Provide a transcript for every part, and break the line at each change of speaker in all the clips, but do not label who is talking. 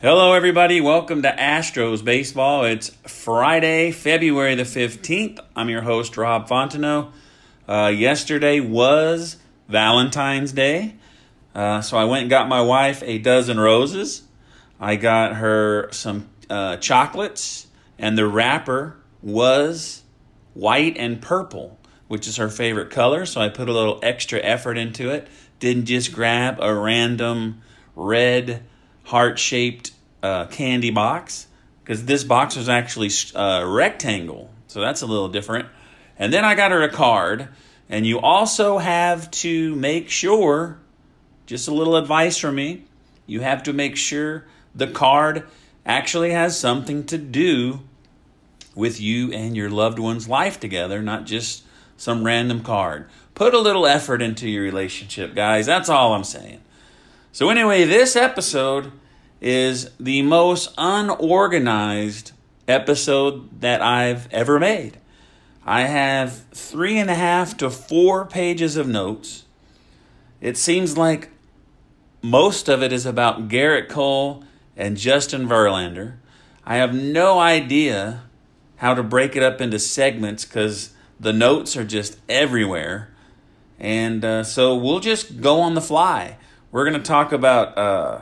Hello, everybody. Welcome to Astros Baseball. It's Friday, February the 15th. I'm your host, Rob Fontenot. Uh, yesterday was Valentine's Day, uh, so I went and got my wife a dozen roses. I got her some uh, chocolates, and the wrapper was white and purple, which is her favorite color, so I put a little extra effort into it. Didn't just grab a random red heart shaped uh, candy box because this box was actually uh, rectangle, so that's a little different. And then I got her a card, and you also have to make sure, just a little advice from me, you have to make sure the card actually has something to do with you and your loved one's life together, not just some random card. Put a little effort into your relationship, guys. That's all I'm saying. So, anyway, this episode is the most unorganized episode that I've ever made. I have three and a half to four pages of notes. It seems like most of it is about Gerrit Cole and Justin Verlander. I have no idea how to break it up into segments because the notes are just everywhere. And uh, so we'll just go on the fly. We're going to talk about uh,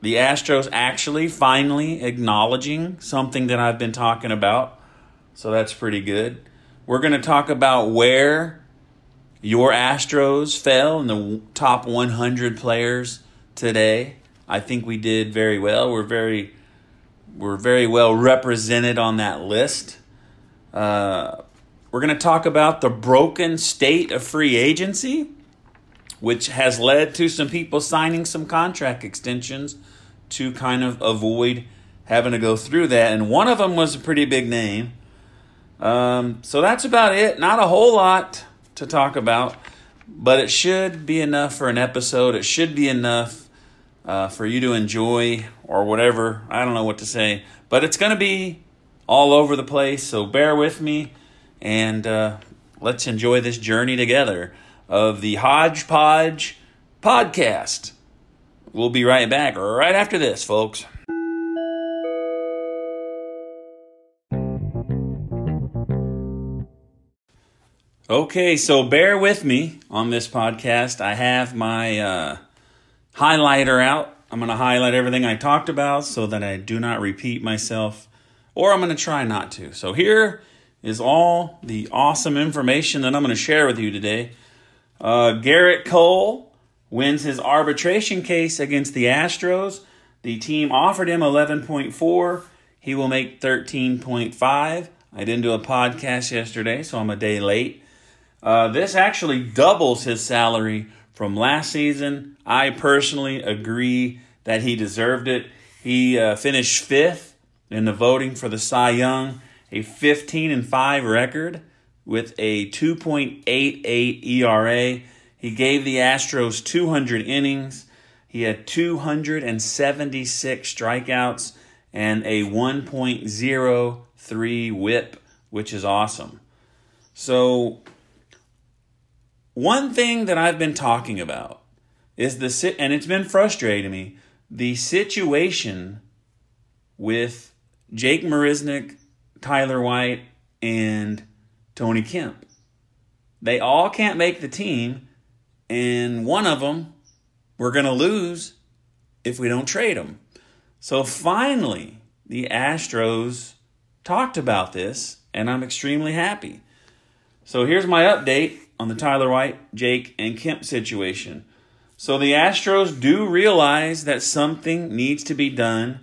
the Astros actually finally acknowledging something that I've been talking about. So that's pretty good. We're going to talk about where your Astros fell in the top 100 players today. I think we did very well. We're very we're very well represented on that list. Uh, we're going to talk about the broken state of free agency, which has led to some people signing some contract extensions to kind of avoid having to go through that. And one of them was a pretty big name. Um, so that's about it. Not a whole lot to talk about, but it should be enough for an episode. It should be enough uh, for you to enjoy or whatever. I don't know what to say, but it's going to be all over the place. So bear with me and uh, let's enjoy this journey together of the Hodgepodge podcast. We'll be right back right after this, folks. Okay, so bear with me on this podcast. I have my uh, highlighter out. I'm going to highlight everything I talked about so that I do not repeat myself, or I'm going to try not to. So here is all the awesome information that I'm going to share with you today. Uh, Gerrit Cole wins his arbitration case against the Astros. The team offered him 11.4. He will make 13.5. I didn't do a podcast yesterday, so I'm a day late. Uh, this actually doubles his salary from last season. I personally agree that he deserved it. He uh, finished fifth in the voting for the Cy Young, a 15 and 5 record with a 2.88 ERA. He gave the Astros 200 innings. He had 276 strikeouts and a 1.03 whip, which is awesome. So, one thing that I've been talking about is the and it's been frustrating me the situation with Jake Marisnick, Tyler White, and Tony Kemp. They all can't make the team, and one of them we're going to lose if we don't trade them. So finally, the Astros talked about this, and I'm extremely happy. So here's my update on the Tyler White, Jake, and Kemp situation. So the Astros do realize that something needs to be done,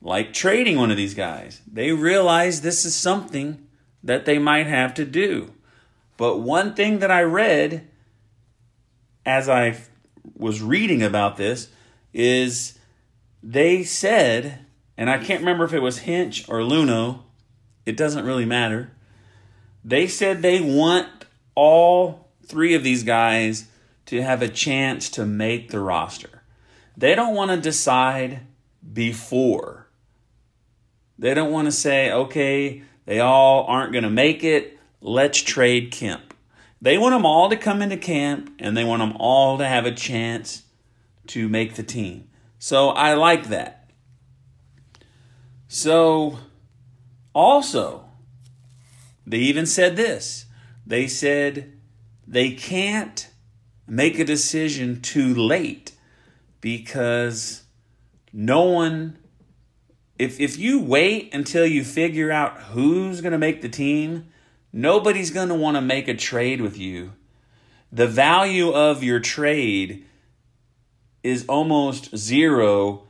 like trading one of these guys. They realize this is something that they might have to do. But one thing that I read as I was reading about this is they said, and I can't remember if it was Hinch or Luhnow, it doesn't really matter. They said they want all three of these guys to have a chance to make the roster. They don't want to decide before. They don't want to say, okay, they all aren't going to make it. Let's trade Kemp. They want them all to come into camp and they want them all to have a chance to make the team. So I like that. So, also, they even said this. They said they can't make a decision too late because no one if if you wait until you figure out who's going to make the team, nobody's going to want to make a trade with you. The value of your trade is almost zero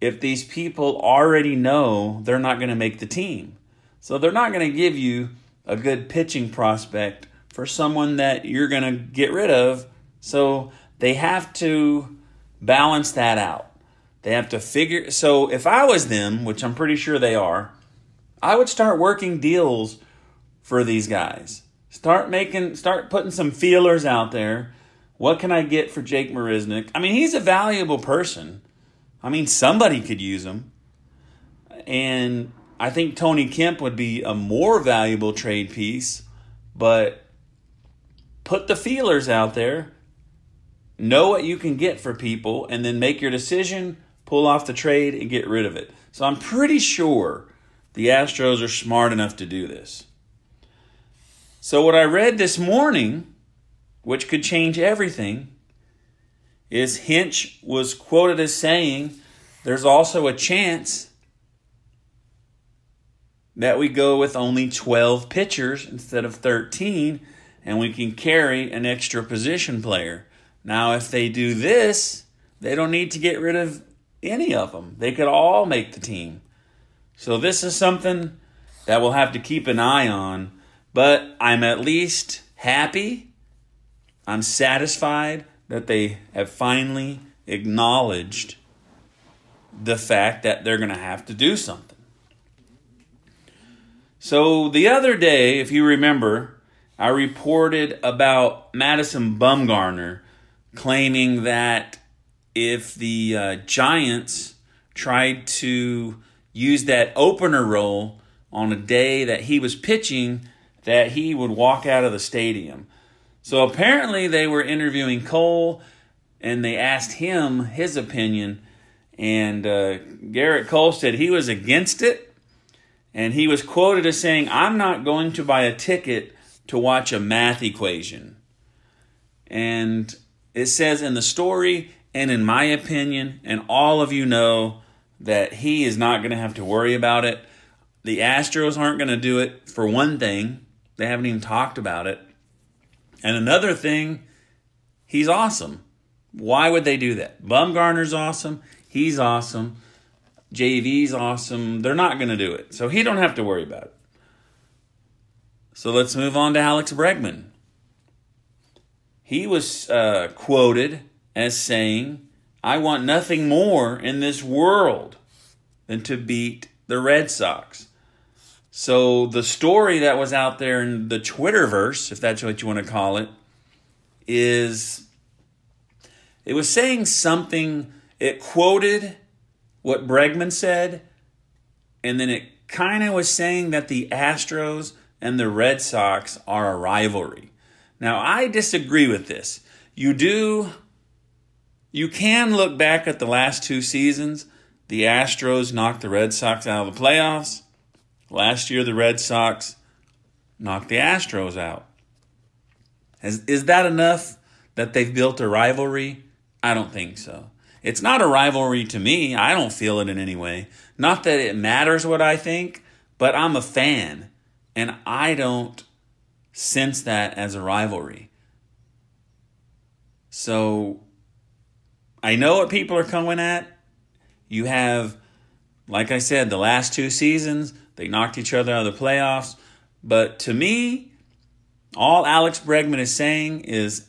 if these people already know they're not going to make the team. So they're not going to give you a good pitching prospect for someone that you're going to get rid of. So they have to balance that out. They have to figure. So if I was them, which I'm pretty sure they are, I would start working deals for these guys. Start making, start putting some feelers out there what can I get for Jake Marisnick? I mean, he's a valuable person. I mean, somebody could use him. And I think Tony Kemp would be a more valuable trade piece, but put the feelers out there, know what you can get for people, and then make your decision, pull off the trade, and get rid of it. So I'm pretty sure the Astros are smart enough to do this. So, what I read this morning which could change everything, is Hinch was quoted as saying, There's also a chance that we go with only 12 pitchers instead of 13, and we can carry an extra position player. Now, if they do this, they don't need to get rid of any of them. They could all make the team. So, this is something that we'll have to keep an eye on. But I'm at least happy I'm satisfied that they have finally acknowledged the fact that they're going to have to do something. So the other day, if you remember, I reported about Madison Bumgarner claiming that if the uh, Giants tried to use that opener role on a day that he was pitching, that he would walk out of the stadium. So apparently they were interviewing Cole and they asked him his opinion. And uh, Gerrit Cole said he was against it. And he was quoted as saying, I'm not going to buy a ticket to watch a math equation. And it says in the story, and in my opinion, and all of you know that he is not going to have to worry about it. The Astros aren't going to do it for one thing, they haven't even talked about it. And another thing, he's awesome. Why would they do that? Bumgarner's awesome. He's awesome. JV's awesome. They're not going to do it. So he don't have to worry about it. So let's move on to Alex Bregman. He was uh, quoted as saying, I want nothing more in this world than to beat the Red Sox. So the story that was out there in the Twitterverse, if that's what you want to call it, is it was saying something. It quoted what Bregman said, and then it kind of was saying that the Astros and the Red Sox are a rivalry. Now, I disagree with this. You do, you can look back at the last two seasons. The Astros knocked the Red Sox out of the playoffs. Last year, the Red Sox knocked the Astros out. Is, is that enough that they've built a rivalry? I don't think so. It's not a rivalry to me. I don't feel it in any way. Not that it matters what I think, but I'm a fan and I don't sense that as a rivalry. So I know what people are coming at. You have, like I said, the last two seasons, they knocked each other out of the playoffs. But to me, all Alex Bregman is saying is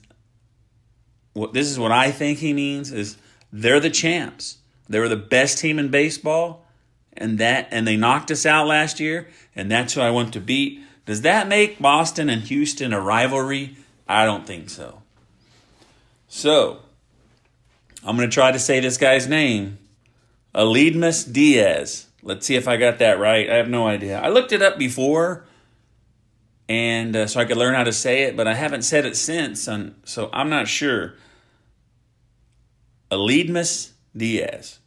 what this is what I think he means is they're the champs. They were the best team in baseball, and that and they knocked us out last year, and that's who I want to beat. Does that make Boston and Houston a rivalry? I don't think so. So, I'm going to try to say this guy's name. Aledmys Diaz. Let's see if I got that right. I have no idea. I looked it up before, and uh, so I could learn how to say it, but I haven't said it since, and so I'm not sure. Aledmys Diaz.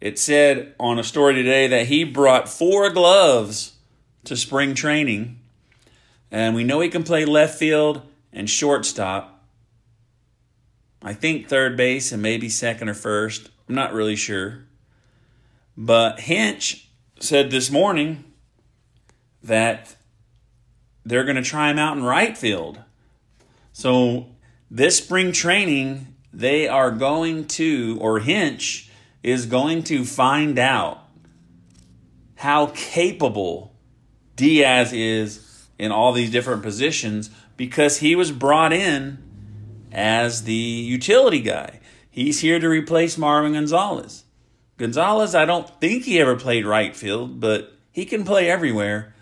It said on a story today that he brought four gloves to spring training, and we know he can play left field and shortstop. I think third base and maybe second or first. I'm not really sure. But Hinch said this morning that they're going to try him out in right field. So this spring training, they are going to, or Hinch is going to find out how capable Diaz is in all these different positions because he was brought in as the utility guy. He's here to replace Marwin Gonzalez. Gonzalez, I don't think he ever played right field, but he can play everywhere.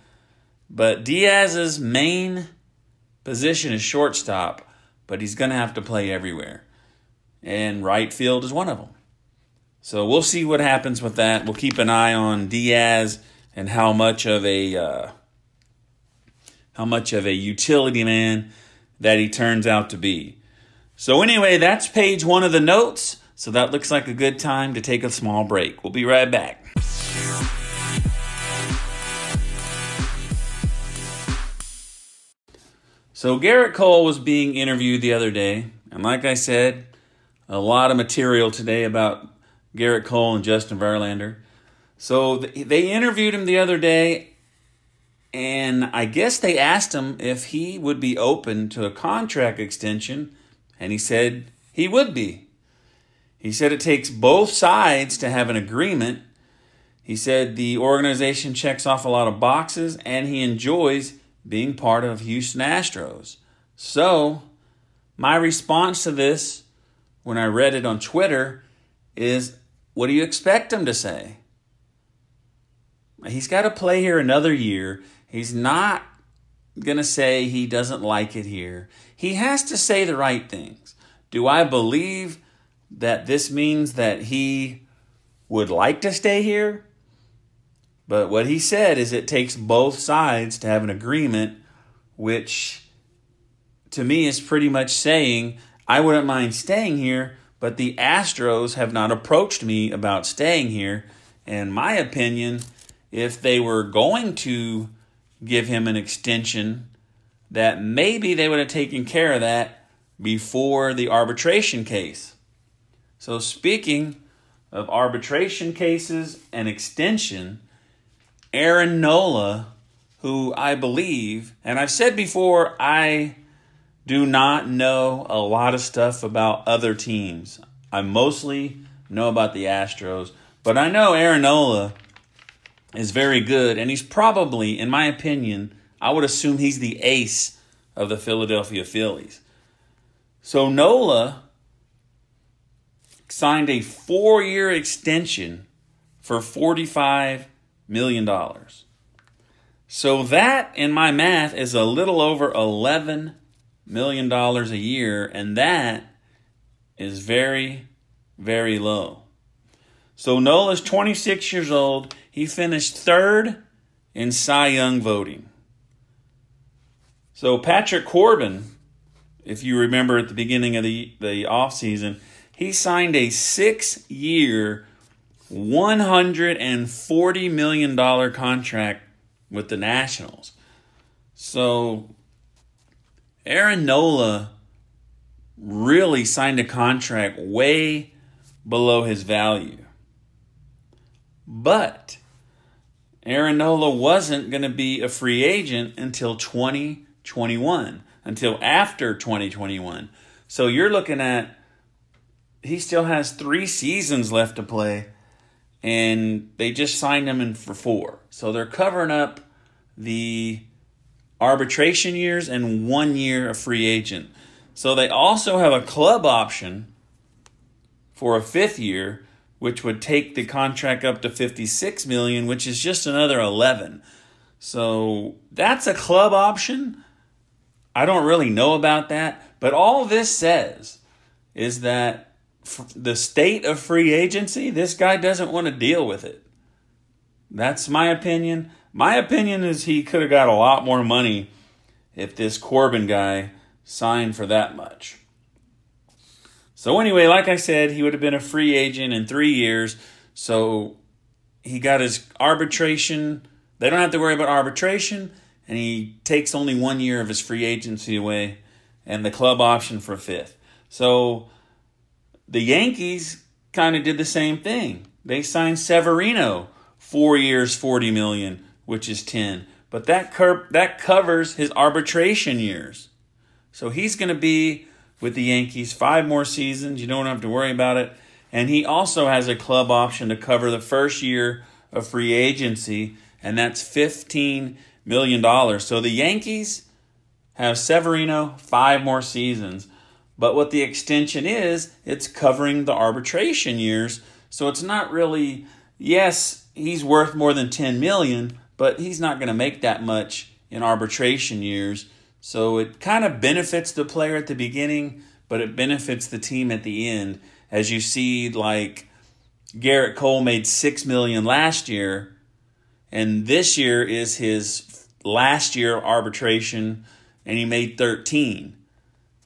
But Diaz's main position is shortstop, but he's going to have to play everywhere. And right field is one of them. So we'll see what happens with that. We'll keep an eye on Diaz and how much of a uh, how much of a utility man that he turns out to be. So anyway, that's page one of the notes. So that looks like a good time to take a small break. We'll be right back. So Gerrit Cole was being interviewed the other day, and like I said, a lot of material today about Gerrit Cole and Justin Verlander. So they interviewed him the other day, and I guess they asked him if he would be open to a contract extension, and he said he would be. He said it takes both sides to have an agreement. He said the organization checks off a lot of boxes, and he enjoys being part of Houston Astros. So, my response to this when I read it on Twitter is what do you expect him to say? He's got to play here another year. He's not going to say he doesn't like it here. He has to say the right things. Do I believe that this means that he would like to stay here? But what he said is it takes both sides to have an agreement, which to me is pretty much saying I wouldn't mind staying here, but the Astros have not approached me about staying here. In my opinion, if they were going to give him an extension, that maybe they would have taken care of that before the arbitration case. So, speaking of arbitration cases and extension, Aaron Nola, who I believe, and I've said before, I do not know a lot of stuff about other teams. I mostly know about the Astros, but I know Aaron Nola is very good, and he's probably, in my opinion, I would assume he's the ace of the Philadelphia Phillies. So Nola signed a four year extension for $45 million. So that, in my math, is a little over $11 million a year, and that is very, very low. So Nola's 26 years old. He finished third in Cy Young voting. So Patrick Corbin, if you remember at the beginning of the, the offseason, he signed a six year, $140 million contract with the Nationals. So Aaron Nola really signed a contract way below his value. But Aaron Nola wasn't going to be a free agent until 2021, until after 2021. So you're looking at he still has three seasons left to play, and they just signed him in for four. So they're covering up the arbitration years and one year of free agent. So they also have a club option for a fifth year, which would take the contract up to 56 million, which is just another 11. So that's a club option. I don't really know about that, but all this says is that the state of free agency, this guy doesn't want to deal with it. That's my opinion. My opinion is he could have got a lot more money if this Corbin guy signed for that much. So, anyway, like I said, he would have been a free agent in three years. So, he got his arbitration. They don't have to worry about arbitration. And he takes only one year of his free agency away and the club option for fifth. So, the Yankees kind of did the same thing. They signed Severino, four years, 40 million, which is 10. But that, cur- that covers his arbitration years. So he's going to be with the Yankees five more seasons. You don't have to worry about it. And he also has a club option to cover the first year of free agency, and that's $15 million. So the Yankees have Severino five more seasons. But what the extension is, it's covering the arbitration years. So it's not really, yes, he's worth more than 10 million, but he's not going to make that much in arbitration years. So it kind of benefits the player at the beginning, but it benefits the team at the end. As you see, like Gerrit Cole made six million last year, and this year is his last year of arbitration, and he made thirteen.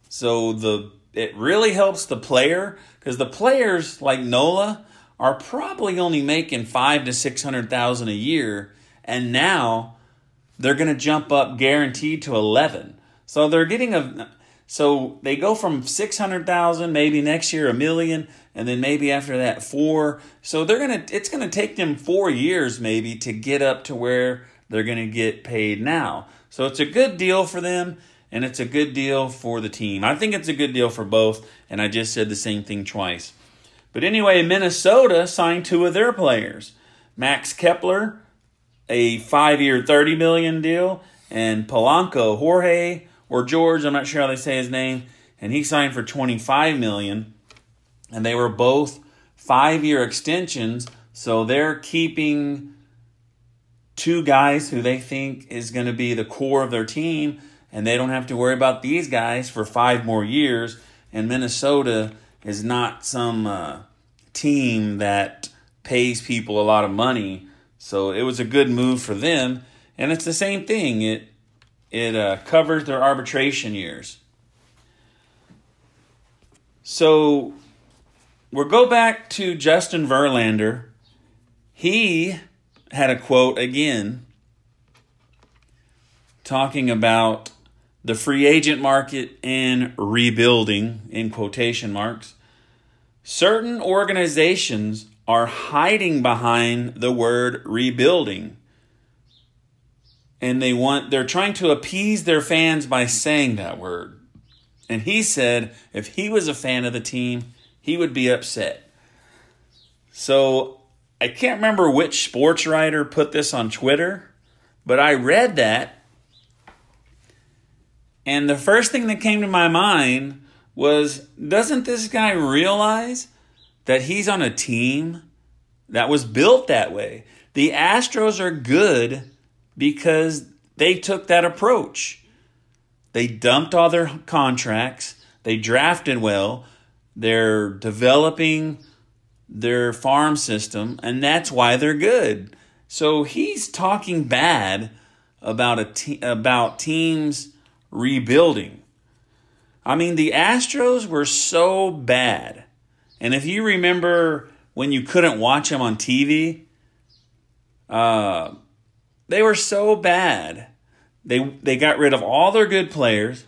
So the it really helps the player because the players like Nola are probably only making five to six hundred thousand a year, and now they're going to jump up guaranteed to 11. So they're getting a so they go from 600,000 maybe next year a million and then maybe after that 4. So they're going to it's going to take them 4 years maybe to get up to where they're going to get paid now. So it's a good deal for them and it's a good deal for the team. I think it's a good deal for both and I just said the same thing twice. But anyway, Minnesota signed two of their players. Max Kepler a five year, 30 million deal, and Polanco, Jorge or George, I'm not sure how they say his name, and he signed for 25 million. And they were both five year extensions, so they're keeping two guys who they think is going to be the core of their team, and they don't have to worry about these guys for five more years. And Minnesota is not some uh, team that pays people a lot of money so it was a good move for them, and it's the same thing. It it uh, covers their arbitration years. So we'll go back to Justin Verlander. He had a quote again talking about the free agent market and rebuilding in quotation marks. Certain organizations are hiding behind the word rebuilding. And they want they're trying to appease their fans by saying that word. And he said if he was a fan of the team, he would be upset. So I can't remember which sports writer put this on Twitter, but I read that. And the first thing that came to my mind was doesn't this guy realize that he's on a team that was built that way. The Astros are good because they took that approach. They dumped all their contracts, they drafted well, they're developing their farm system, and that's why they're good. So he's talking bad about a te- about teams rebuilding. I mean, the Astros were so bad and if you remember when you couldn't watch them on TV, uh, they were so bad They they got rid of all their good players.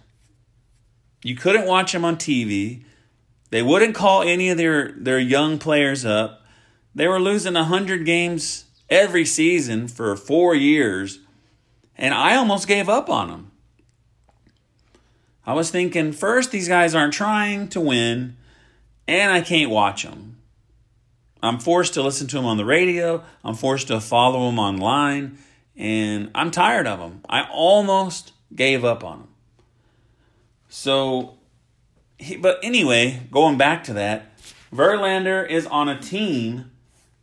You couldn't watch them on TV. They wouldn't call any of their their young players up. They were losing 100 games every season for 4 years, and I almost gave up on them. I was thinking first these guys aren't trying to win and I can't watch them. I'm forced to listen to them on the radio. I'm forced to follow them online, and I'm tired of them. I almost gave up on them. So, but anyway, going back to that, Verlander is on a team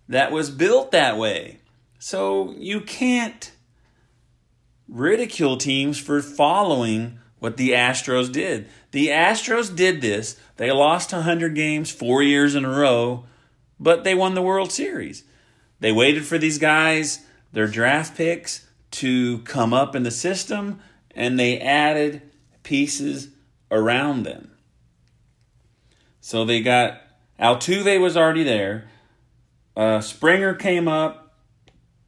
that was built that way. So you can't ridicule teams for following what the Astros did. The Astros did this. They lost 100 games four years in a row but they won the World Series. They waited for these guys, their draft picks, to come up in the system, and they added pieces around them. So they got Altuve was already there. Uh, Springer came up,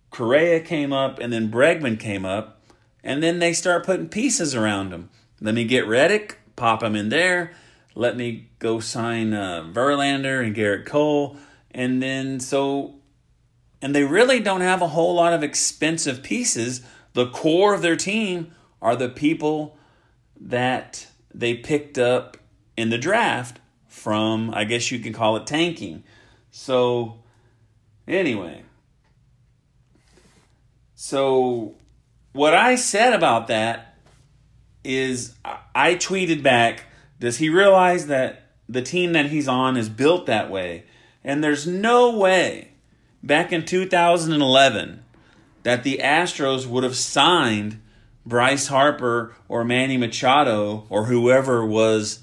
Correa came up, and then Bregman came up, and then they start putting pieces around them. Let me get Reddick, pop him in there. Let me go sign uh, Verlander and Gerrit Cole. And then so, and they really don't have a whole lot of expensive pieces. The core of their team are the people that they picked up in the draft from, I guess you can call it tanking. So, anyway. So, what I said about that is I tweeted back, does he realize that the team that he's on is built that way? And there's no way back in 2011 that the Astros would have signed Bryce Harper or Manny Machado or whoever was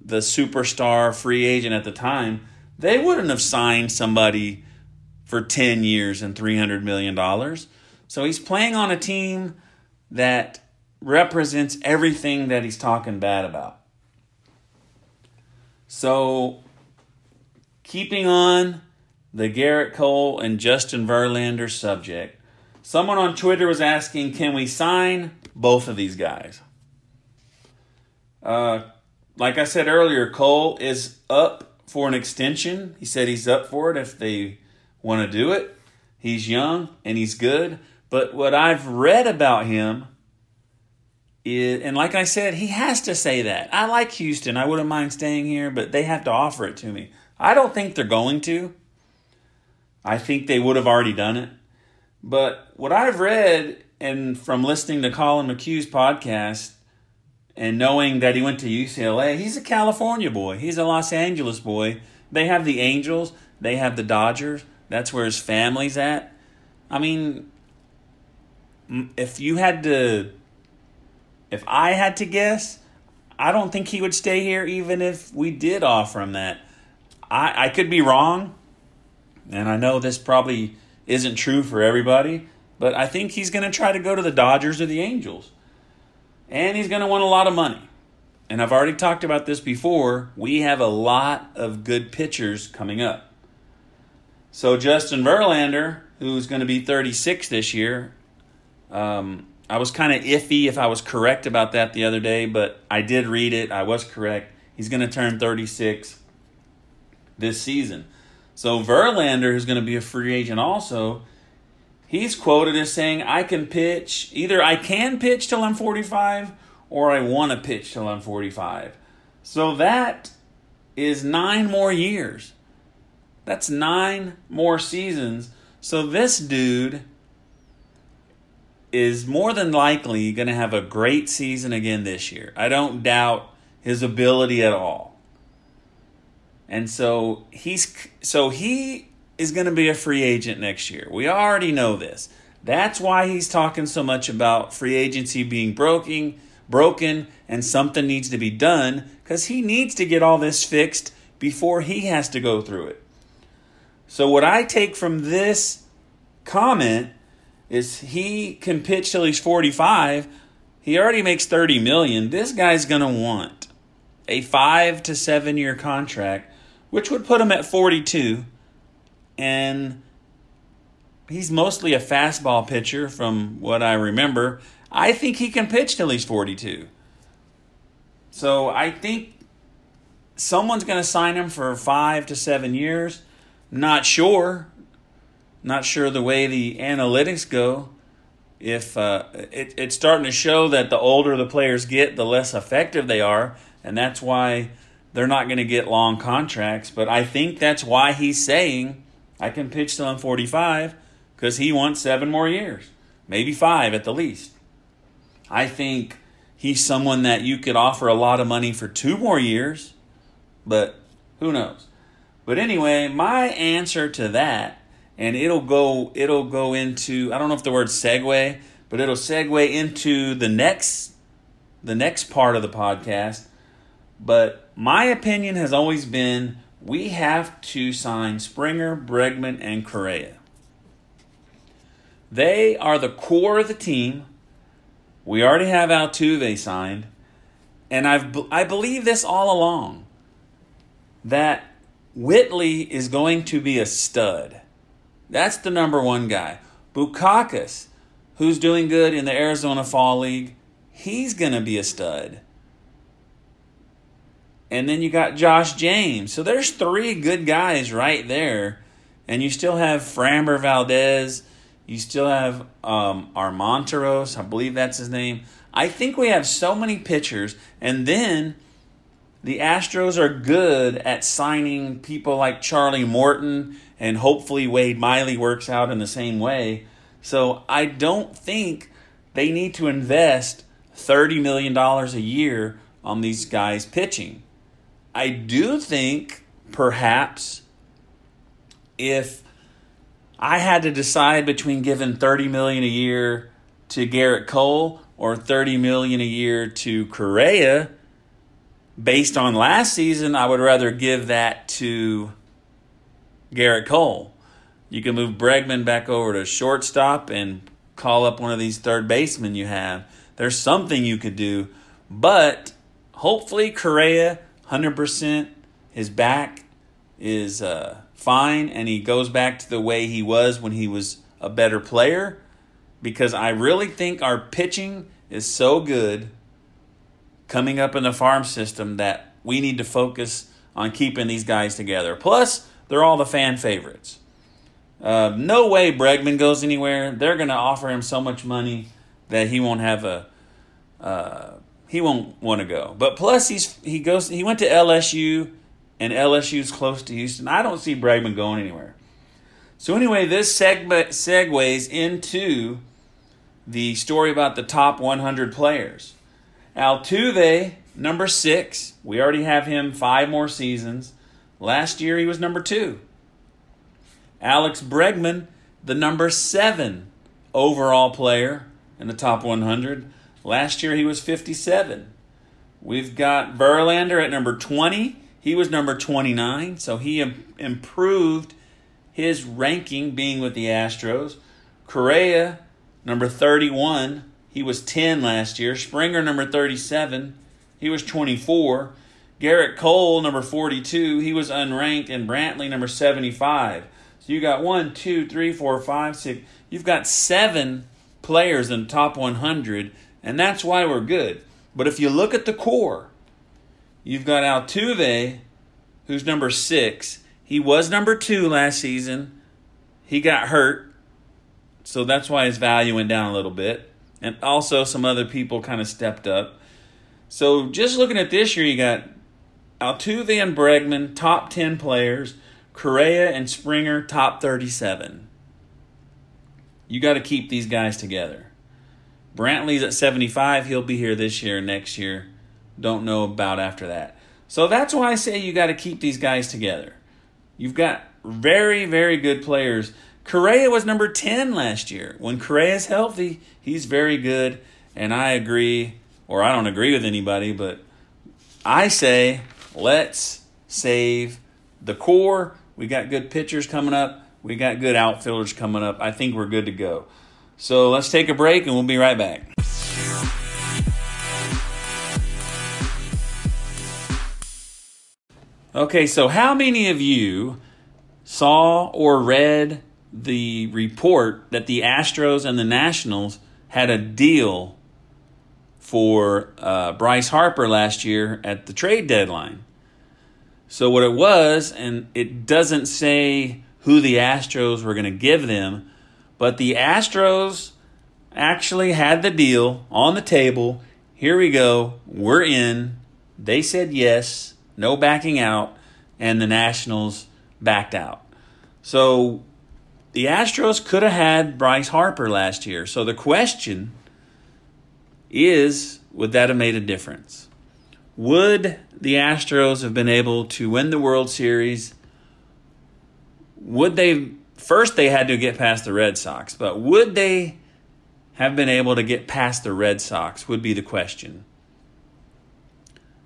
the superstar free agent at the time. They wouldn't have signed somebody for 10 years and $300 million. So he's playing on a team that represents everything that he's talking bad about. So Keeping on the Gerrit Cole and Justin Verlander subject, someone on Twitter was asking, can we sign both of these guys? Uh, like I said earlier, Cole is up for an extension. He said he's up for it if they want to do it. He's young and he's good. But what I've read about him is, and like I said, he has to say that. I like Houston. I wouldn't mind staying here, but they have to offer it to me. I don't think they're going to. I think they would have already done it. But what I've read and from listening to Collin McHugh's podcast and knowing that he went to UCLA, he's a California boy. He's a Los Angeles boy. They have the Angels, they have the Dodgers. That's where his family's at. I mean, if you had to, if I had to guess, I don't think he would stay here even if we did offer him that. I, I could be wrong, and I know this probably isn't true for everybody, but I think he's going to try to go to the Dodgers or the Angels. And he's going to want a lot of money. And I've already talked about this before. We have a lot of good pitchers coming up. So Justin Verlander, who's going to be 36 this year, um, I was kind of iffy if I was correct about that the other day, but I did read it. I was correct. He's going to turn 36 this season. So Verlander, is going to be a free agent also, he's quoted as saying, I can pitch, either I can pitch till I'm 45 or I want to pitch till I'm 45. So that is nine more years. That's nine more seasons. So this dude is more than likely going to have a great season again this year. I don't doubt his ability at all. And so he's so he is going to be a free agent next year. We already know this. That's why he's talking so much about free agency being broken, broken and something needs to be done cuz he needs to get all this fixed before he has to go through it. So what I take from this comment is he can pitch till he's 45. He already makes 30 million. This guy's going to want a 5 to 7 year contract which would put him at 42. And he's mostly a fastball pitcher from what I remember. I think he can pitch till he's 42. So I think someone's going to sign him for five to seven years. Not sure. Not sure the way the analytics go. If uh, it, it's starting to show that the older the players get, the less effective they are, and that's why they're not going to get long contracts. But I think that's why he's saying I can pitch till I'm 45 because he wants seven more years, maybe five at the least. I think he's someone that you could offer a lot of money for two more years, but who knows? But anyway, my answer to that, and it'll go it'll go into I don't know if the word segue, but it'll segue into the next the next part of the podcast. But my opinion has always been we have to sign Springer, Bregman, and Correa. They are the core of the team. We already have Altuve signed, and I've I believe this all along that Whitley is going to be a stud. That's the number one guy. Bukauskas, who's doing good in the Arizona Fall League, he's going to be a stud. And then you got Josh James. So there's three good guys right there. And you still have Framber Valdez you still have um, Armenteros, I believe that's his name. I think we have so many pitchers, and then the Astros are good at signing people like Charlie Morton, and hopefully Wade Miley works out in the same way. So I don't think they need to invest $30 million a year on these guys pitching. I do think perhaps if I had to decide between giving 30 million a year to Gerrit Cole or 30 million a year to Correa. Based on last season, I would rather give that to Gerrit Cole. You can move Bregman back over to shortstop and call up one of these third basemen you have. There's something you could do, but hopefully Correa 100% his back is uh, fine and he goes back to the way he was when he was a better player because I really think our pitching is so good coming up in the farm system that we need to focus on keeping these guys together. Plus, they're all the fan favorites. Uh, no way Bregman goes anywhere. They're going to offer him so much money that he won't have a uh, he won't want to go. But plus, he's he goes he went to LSU and LSU's close to Houston. I don't see Bregman going anywhere. So anyway, this seg- segues into the story about the top 100 players. Altuve, number six. We already have him five more seasons. Last year he was number two. Alex Bregman, the number seven overall player in the top 100. Last year he was 57. We've got Verlander at number 20. He was number 29, so he improved his ranking being with the Astros. Correa, number 31, he was 10 last year. Springer, number 37, he was 24. Gerrit Cole, number 42, he was unranked. And Brantley, number 75. So you got one, two, three, four, five, six. You've got seven players in the top 100, and that's why we're good. But if you look at the core, You've got Altuve, who's number six. He was number two last season. He got hurt, so that's why his value went down a little bit. And also, some other people kind of stepped up. So, just looking at this year, you got Altuve and Bregman, top 10 players. Correa and Springer, top 37. You got to keep these guys together. Brantley's at 75. He'll be here this year, next year. Don't know about after that. So that's why I say you got to keep these guys together. You've got very, very good players. Correa was number 10 last year. When Correa is healthy, he's very good. And I agree, or I don't agree with anybody, but I say let's save the core. We got good pitchers coming up. We got good outfielders coming up. I think we're good to go. So let's take a break and we'll be right back. Okay, so how many of you saw or read the report that the Astros and the Nationals had a deal for uh, Bryce Harper last year at the trade deadline. So, what it was, and it doesn't say who the Astros were going to give them, but the Astros actually had the deal on the table. Here we go. We're in. They said yes, no backing out, and the Nationals backed out. So the Astros could have had Bryce Harper last year. So the question is would that have made a difference? Would the Astros have been able to win the World Series? Would they first they had to get past the Red Sox, but would they have been able to get past the Red Sox would be the question.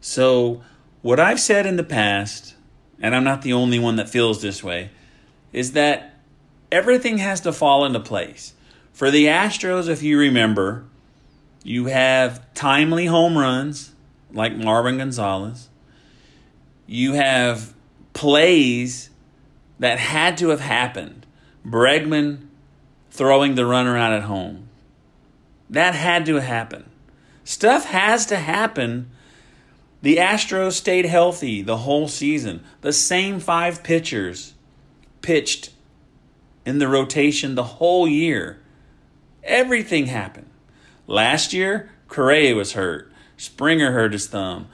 So, what I've said in the past, and I'm not the only one that feels this way, is that everything has to fall into place. For the Astros, if you remember, you have timely home runs like Marwin Gonzalez. You have plays that had to have happened. Bregman throwing the runner out at home. That had to happen. Stuff has to happen. The Astros stayed healthy the whole season. The same five pitchers pitched in the rotation the whole year. Everything happened. Last year, Correa was hurt. Springer hurt his thumb.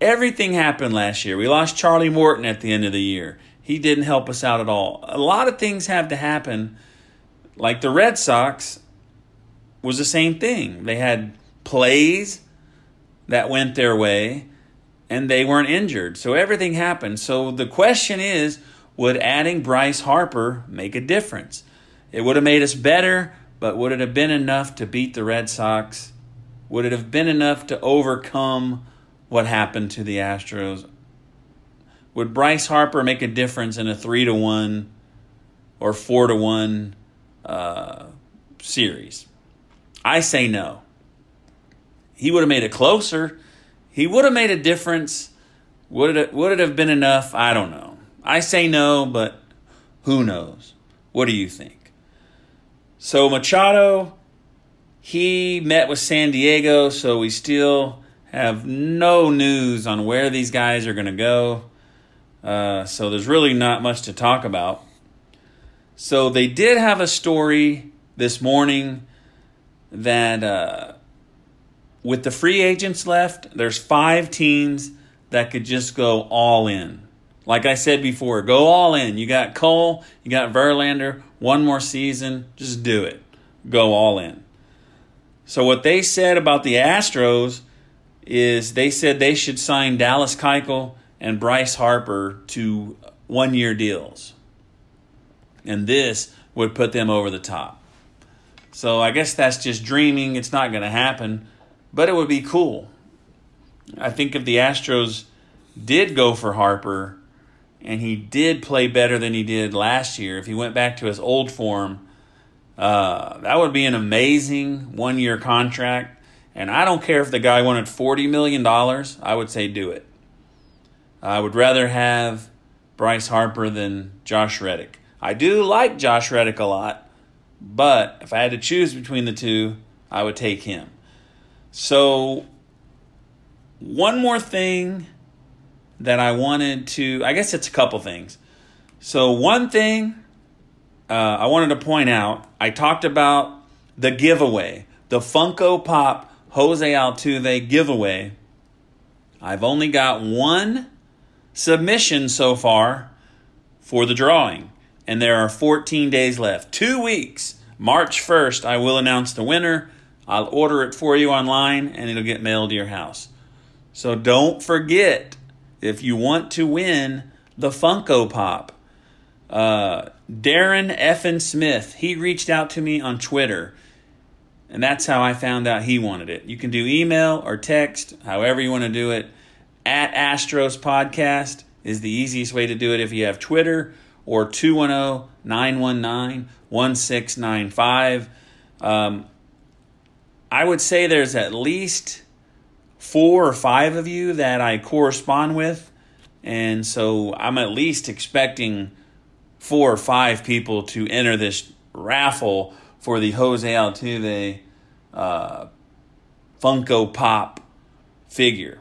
Everything happened last year. We lost Charlie Morton at the end of the year. He didn't help us out at all. A lot of things have to happen. Like the Red Sox was the same thing. They had plays that went their way and they weren't injured. So everything happened. So the question is would adding Bryce Harper make a difference? It would have made us better, but would it have been enough to beat the Red Sox? Would it have been enough to overcome what happened to the Astros? Would Bryce Harper make a difference in a three to one or four to one uh, series? I say no. He would have made it closer. He would have made a difference. Would it would it have been enough? I don't know. I say no, but who knows? What do you think? So Machado, he met with San Diego, so we still have no news on where these guys are going to go. Uh, so there's really not much to talk about. So they did have a story this morning that uh, with the free agents left, there's five teams that could just go all in. Like I said before, go all in. You got Cole, you got Verlander, one more season, just do it. Go all in. So what they said about the Astros is they said they should sign Dallas Keuchel and Bryce Harper to one year deals. And this would put them over the top. So I guess that's just dreaming. It's not going to happen, but it would be cool. I think if the Astros did go for Harper and he did play better than he did last year, if he went back to his old form, uh, that would be an amazing one year contract. And I don't care if the guy wanted $40 million, I would say do it. I would rather have Bryce Harper than Josh Reddick. I do like Josh Reddick a lot, but if I had to choose between the two, I would take him. So, one more thing that I wanted to, I guess it's a couple things. So, one thing uh, I wanted to point out, I talked about the giveaway, the Funko Pop Jose Altuve giveaway. I've only got one submission so far for the drawing, and there are 14 days left. Two weeks. March 1st, I will announce the winner. I'll order it for you online, and it'll get mailed to your house. So don't forget if you want to win the Funko Pop. Uh, Darren Effin Smith, he reached out to me on Twitter, and that's how I found out he wanted it. You can do email or text, however you want to do it at Astros Podcast is the easiest way to do it if you have Twitter or 210 919 1695. Um, I would say there's at least four or five of you that I correspond with. And so I'm at least expecting four or five people to enter this raffle for the Jose Altuve uh, Funko Pop figure.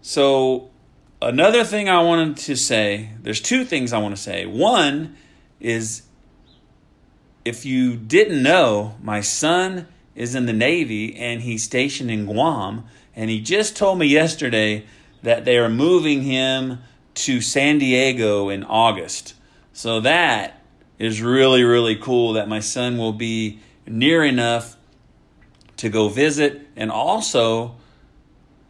So, another thing I wanted to say there's two things I want to say. One is if you didn't know, my son is in the Navy and he's stationed in Guam. And he just told me yesterday that they are moving him to San Diego in August. So that is really, really cool that my son will be near enough to go visit. And also,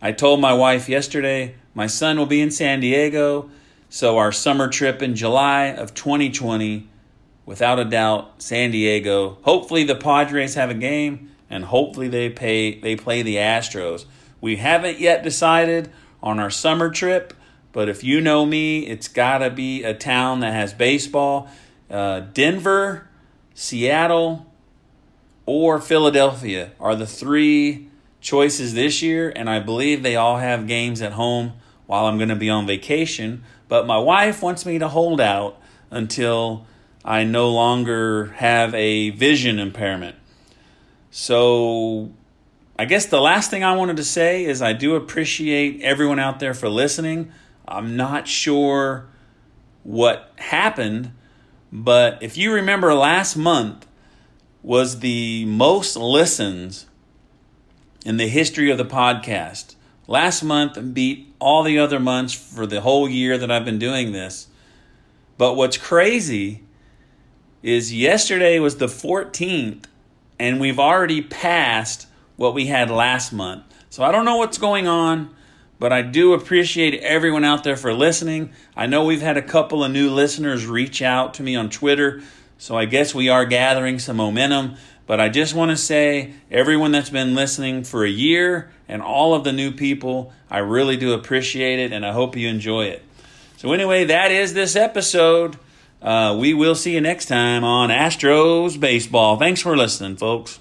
I told my wife yesterday my son will be in San Diego. So our summer trip in July of 2020, without a doubt, San Diego. Hopefully the Padres have a game and hopefully they pay they play the Astros. We haven't yet decided on our summer trip, but if you know me, it's got to be a town that has baseball. Uh, Denver, Seattle, or Philadelphia are the three choices this year, and I believe they all have games at home while I'm going to be on vacation. But my wife wants me to hold out until I no longer have a vision impairment. So I guess the last thing I wanted to say is I do appreciate everyone out there for listening. I'm not sure what happened, but if you remember last month was the most listens in the history of the podcast. Last month beat all the other months for the whole year that I've been doing this. But what's crazy is yesterday was the 14th and we've already passed what we had last month. So I don't know what's going on, but I do appreciate everyone out there for listening. I know we've had a couple of new listeners reach out to me on Twitter, so I guess we are gathering some momentum. But I just want to say, everyone that's been listening for a year and all of the new people, I really do appreciate it and I hope you enjoy it. So, anyway, that is this episode. Uh, we will see you next time on Astros Baseball. Thanks for listening, folks.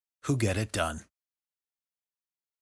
who get it done.